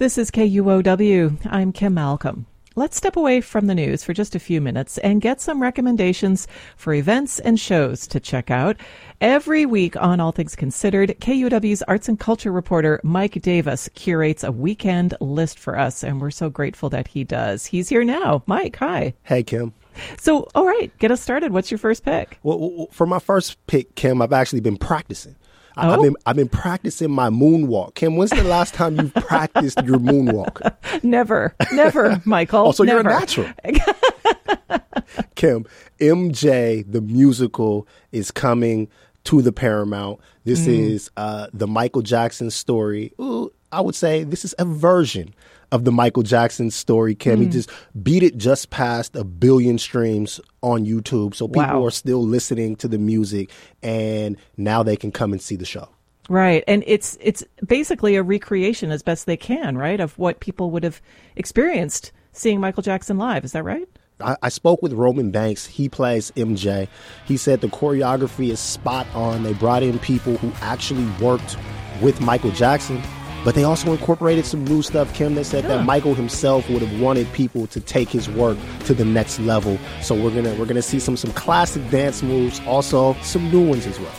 This is KUOW. I'm Kim Malcolm. Let's step away from the news for just a few minutes and get some recommendations for events and shows to check out. Every week on All Things Considered, KUOW's arts and culture reporter Mike Davis curates a weekend list for us, and we're so grateful that he does. He's here now. Mike, hi. Hey, Kim. So, all right, get us started. What's your first pick? Well, for my first pick, Kim, I've actually been practicing. Oh? I've been I've been practicing my moonwalk. Kim, when's the last time you practiced your moonwalk? Never, never, Michael. Oh, so never. you're a natural. Kim, MJ the musical is coming to the Paramount. This Mm. is uh, the Michael Jackson story. Ooh, I would say this is a version of the Michael Jackson story. Kim, Mm. he just beat it just past a billion streams on YouTube, so people Wow. are still listening to the music, and now they can come and see the show. Right. And it's it's basically a recreation as best they can, right, of what people would have experienced seeing Michael Jackson live. Is that right? I, I spoke with Roman Banks. He plays MJ. He said the choreography is spot on. They brought in people who actually worked with Michael Jackson, but they also incorporated some new stuff. Kim, they said Yeah. that Michael himself would have wanted people to take his work to the next level. So we're gonna we're gonna see some some classic dance moves, also some new ones as well.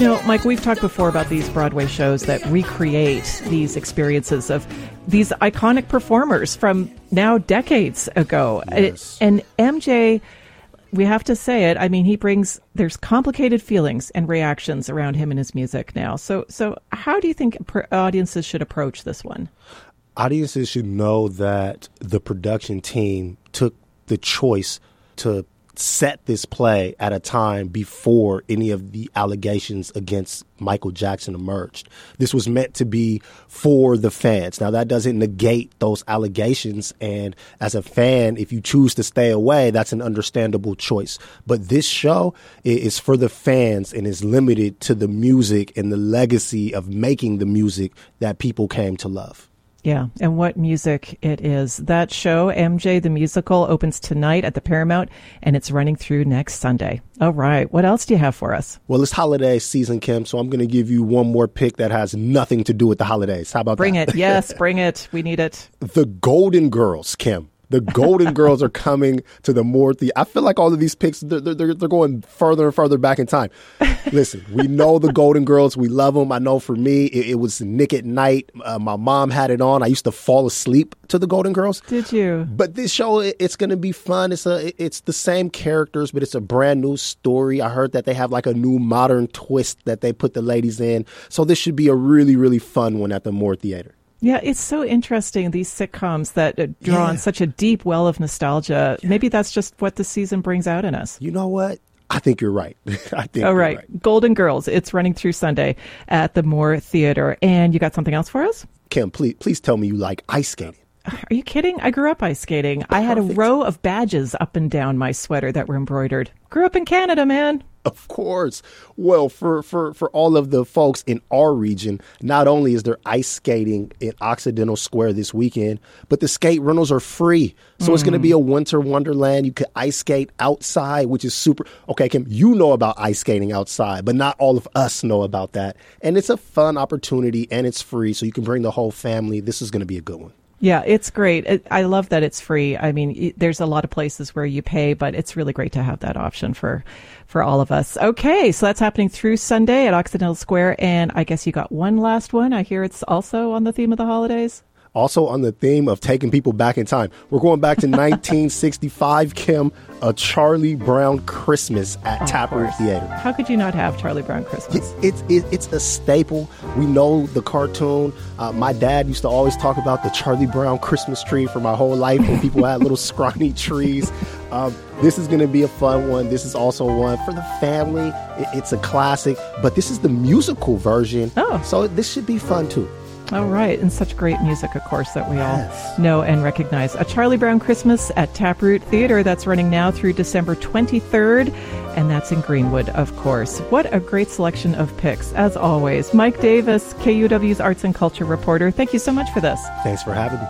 You know, Mike, we've talked before about these Broadway shows that recreate these experiences of these iconic performers from now decades ago. Yes. And MJ, we have to say it. I mean, he brings there's complicated feelings and reactions around him and his music now. So, so how do you think audiences should approach this one? audiences should know that the production team took the choice to set this play at a time before any of the allegations against Michael Jackson emerged. This was meant to be for the fans. Now, that doesn't negate those allegations. And as a fan, if you choose to stay away, that's an understandable choice. But this show is for the fans and is limited to the music and the legacy of making the music that people came to love. Yeah, and what music it is. That show, MJ the Musical, opens tonight at the Paramount and it's running through next Sunday. All right, what else do you have for us? Well, it's holiday season, Kim, so I'm going to give you one more pick that has nothing to do with the holidays. How about Bring that? it. Yes, bring it. We need it. the Golden Girls, Kim. The Golden Girls are coming to the Moore. The I feel like all of these picks they're, they're they're going further and further back in time. Listen, we know the Golden Girls. We love them. I know for me, it, it was Nick at Night. Uh, my mom had it on. I used to fall asleep to the Golden Girls. Did you? But this show, it- it's going to be fun. It's a, it's the same characters, but it's a brand new story. I heard that they have like a new modern twist that they put the ladies in. So this should be a really, really fun one at the Moore Theater. Yeah, it's so interesting, these sitcoms that uh, draw on such a deep well of nostalgia. Maybe that's just what the season brings out in us. You know what? I think you're right. I think. All you're right. Golden Girls. It's running through Sunday at the Moore Theater. And you got something else for us? Kim, please, please tell me you like ice skating. Are you kidding? I grew up ice skating. I had a row of badges up and down my sweater that were embroidered. Grew up in Canada, man. Of course. Well, for, for, for all of the folks in our region, not only is there ice skating in Occidental Square this weekend, but the skate rentals are free. So it's going to be mm. a winter wonderland. You could ice skate outside, which is super. Okay, Kim, you know about ice skating outside, but not all of us know about that. And it's a fun opportunity and it's free, so you can bring the whole family. This is going to be a good one. Yeah, it's great. It, I love that it's free. I mean, y- there's a lot of places where you pay, but it's really great to have that option for for all of us. Okay, so that's happening through Sunday at Occidental Square, and I guess you got one last one. I hear it's also on the theme of the holidays. Also, on the theme of taking people back in time, we're going back to 1965, Kim, a Charlie Brown Christmas at Taproot Theater. How could you not have Charlie Brown Christmas? It's, it's, it's a staple. We know the cartoon. Uh, my dad used to always talk about the Charlie Brown Christmas tree for my whole life when people had little scrawny trees. Um, this is going to be a fun one. This is also one for the family. It- it's a classic, but this is the musical version. Oh. So this should be fun too. All right, and such great music, of course, that we Yes. all know and recognize. A Charlie Brown Christmas at Taproot Theater that's running now through December 23rd, and that's in Greenwood, of course. What a great selection of picks, as always. Mike Davis, KUOW's Arts and Culture reporter, thank you so much for this. Thanks for having me.